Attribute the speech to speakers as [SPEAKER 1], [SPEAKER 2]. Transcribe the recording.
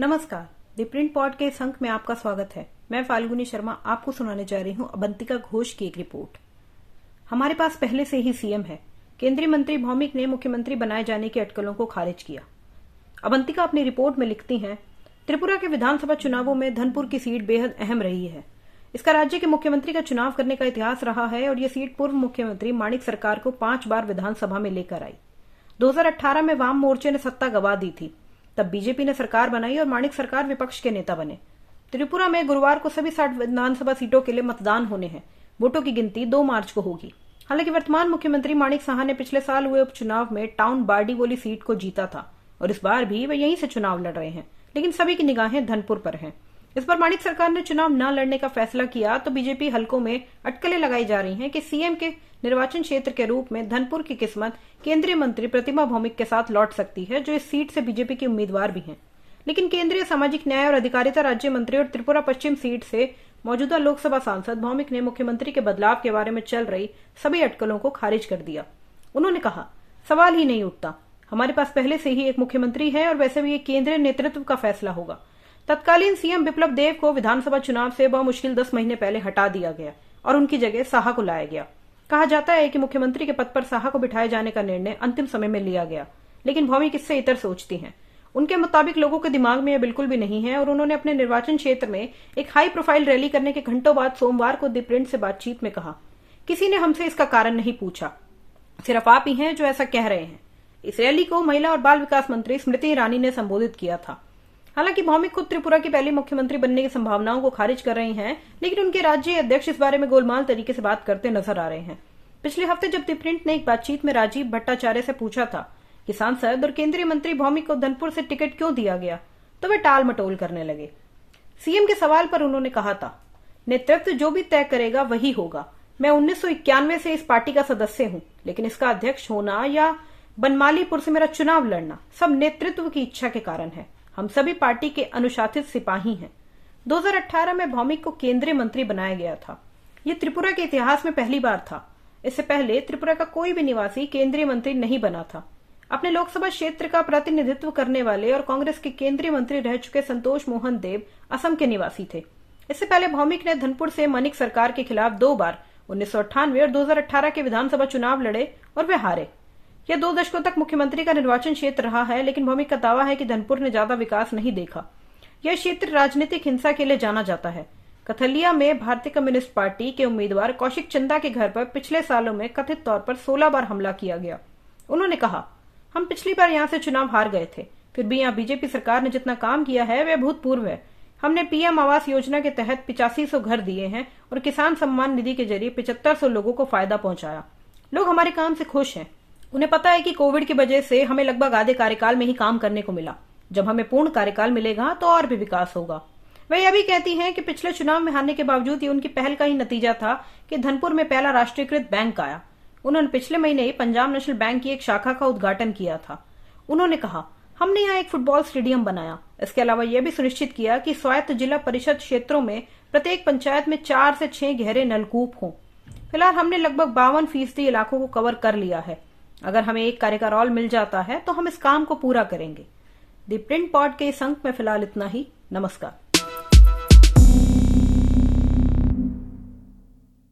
[SPEAKER 1] नमस्कार। The print pod के अंक में आपका स्वागत है। मैं फाल्गुनी शर्मा आपको सुनाने जा रही हूँ अबंतिका घोष की एक रिपोर्ट। हमारे पास पहले से ही सीएम है। केंद्रीय मंत्री भौमिक ने मुख्यमंत्री बनाए जाने की अटकलों को खारिज किया। अबंतिका अपनी रिपोर्ट में लिखती हैं, त्रिपुरा के विधानसभा चुनावों में धनपुर की सीट बेहद अहम रही है। इसका राज्य के मुख्यमंत्री का चुनाव करने का इतिहास रहा है और यह सीट पूर्व मुख्यमंत्री माणिक सरकार को पाँच बार विधानसभा में लेकर आई। 2018 में वाम मोर्चे ने सत्ता गवा दी थी। तब बीजेपी ने सरकार बनाई और माणिक सरकार विपक्ष के नेता बने। त्रिपुरा में गुरुवार को सभी साठ विधानसभा सीटों के लिए मतदान होने हैं। वोटों की गिनती दो मार्च को होगी। हालाँकि वर्तमान मुख्यमंत्री माणिक साहा ने पिछले साल हुए उपचुनाव में टाउन बार्डीवोली सीट को जीता था, और इस बार भी वे यहीं से चुनाव लड़ रहे हैं। लेकिन सभी की निगाहें धनपुर पर हैं। इस पर माणिक सरकार ने चुनाव न लड़ने का फैसला किया तो बीजेपी हलकों में अटकलें लगाई जा रही हैं कि सीएम के निर्वाचन क्षेत्र के रूप में धनपुर की किस्मत केंद्रीय मंत्री प्रतिमा भौमिक के साथ लौट सकती है, जो इस सीट से बीजेपी के उम्मीदवार भी हैं। लेकिन केंद्रीय सामाजिक न्याय और अधिकारिता राज्य मंत्री और त्रिपुरा पश्चिम सीट से मौजूदा लोकसभा सांसद भौमिक ने मुख्यमंत्री के बदलाव के बारे में चल रही सभी अटकलों को खारिज कर दिया। उन्होंने कहा, सवाल ही नहीं उठता। हमारे पास पहले से ही एक मुख्यमंत्री है और वैसे भी ये केंद्रीय नेतृत्व का फैसला होगा। तत्कालीन सीएम विप्लव देव को विधानसभा चुनाव से मुश्किल दस महीने पहले हटा दिया गया और उनकी जगह साहा को लाया गया। कहा जाता है कि मुख्यमंत्री के पद पर साहा को बिठाए जाने का निर्णय अंतिम समय में लिया गया, लेकिन भौमिक इससे इतर सोचती हैं। उनके मुताबिक लोगों के दिमाग में यह बिल्कुल भी नहीं है और उन्होंने अपने निर्वाचन क्षेत्र में एक हाई प्रोफ़ाइल रैली करने के घंटों बाद सोमवार को दी प्रिंट से बातचीत में कहा, किसी ने हमसे इसका कारण नहीं पूछा। सिर्फ़ आप ही हैं जो ऐसा कह रहे हैं। इस रैली को महिला और बाल विकास मंत्री स्मृति ईरानी ने संबोधित किया था। हालाँकि भौमिक खुद त्रिपुरा की पहली मुख्यमंत्री बनने की संभावनाओं को खारिज कर रही हैं, लेकिन उनके राज्य अध्यक्ष इस बारे में गोलमाल तरीके से बात करते नज़र आ रहे हैं। पिछले हफ़्ते जब दी प्रिंट ने एक बातचीत में राजीव भट्टाचार्य से पूछा था कि सांसद और केंद्रीय मंत्री भौमिक को धनपुर से टिकट क्यों दिया गया तो वे टाल मटोल करने लगे। सीएम के सवाल पर उन्होंने कहा था, नेतृत्व जो भी तय करेगा वही होगा। मैं उन्नीस सौ इक्यानवे से इस पार्टी का सदस्य हूँ, लेकिन इसका अध्यक्ष होना या बनमालीपुर से मेरा चुनाव लड़ना सब नेतृत्व की इच्छा के कारण है। हम सभी पार्टी के अनुशासित सिपाही हैं। 2018 में भौमिक को केंद्रीय मंत्री बनाया गया था। ये त्रिपुरा के इतिहास में पहली बार था। इससे पहले त्रिपुरा का कोई भी निवासी केंद्रीय मंत्री नहीं बना था। अपने लोकसभा क्षेत्र का प्रतिनिधित्व करने वाले और कांग्रेस के केंद्रीय मंत्री रह चुके संतोष मोहन देव असम के निवासी थे। इससे पहले भौमिक ने धनपुर से मनिक सरकार के खिलाफ दो बार, उन्नीस सौ अट्ठानवे और 2018 के विधानसभा चुनाव लड़े और वे हारे। यह दो दशकों तक मुख्यमंत्री का निर्वाचन क्षेत्र रहा है, लेकिन भौमिक का दावा है कि धनपुर ने ज़्यादा विकास नहीं देखा। यह क्षेत्र राजनीतिक हिंसा के लिए जाना जाता है। कथलिया में भारतीय कम्युनिस्ट पार्टी के उम्मीदवार कौशिक चंदा के घर पर पिछले सालों में कथित तौर पर 16 बार हमला किया गया। उन्होंने कहा, हम पिछली बार यहाँ से चुनाव हार गए थे। फिर भी यहाँ बीजेपी सरकार ने जितना काम किया है, वह भूतपूर्व है। हमने पीएम आवास योजना के तहत पिचासी सौ घर दिए हैं और किसान सम्मान निधि के ज़रिए पिचहत्तर सौ लोगों को फ़ायदा पहुँचाया। लोग हमारे काम से खुश हैं। उन्हें पता है कि कोविड की वजह से हमें लगभग आधे कार्यकाल में ही काम करने को मिला। जब हमें पूर्ण कार्यकाल मिलेगा तो और भी विकास होगा। वे यह भी कहती हैं कि पिछले चुनाव में हारने के बावजूद ये उनकी पहल का ही नतीजा था कि धनपुर में पहला राष्ट्रीयकृत बैंक आया। उन्होंने पिछले महीने ही पंजाब नेशनल बैंक की एक शाखा का उद्घाटन किया था। उन्होंने कहा, हमने यहाँ एक फुटबॉल स्टेडियम बनाया। इसके अलावा यह भी सुनिश्चित किया कि स्वायत्त जिला परिषद क्षेत्रों में प्रत्येक पंचायत में चार से छह गहरे नलकूप हों। फ़िलहाल हमने लगभग बावन फ़ीसदी इलाकों को कवर कर लिया है। अगर हमें एक कार्य का रोल मिल जाता है तो हम इस काम को पूरा करेंगे। द प्रिंट पॉट के इस अंक में फ़िलहाल इतना ही। नमस्कार।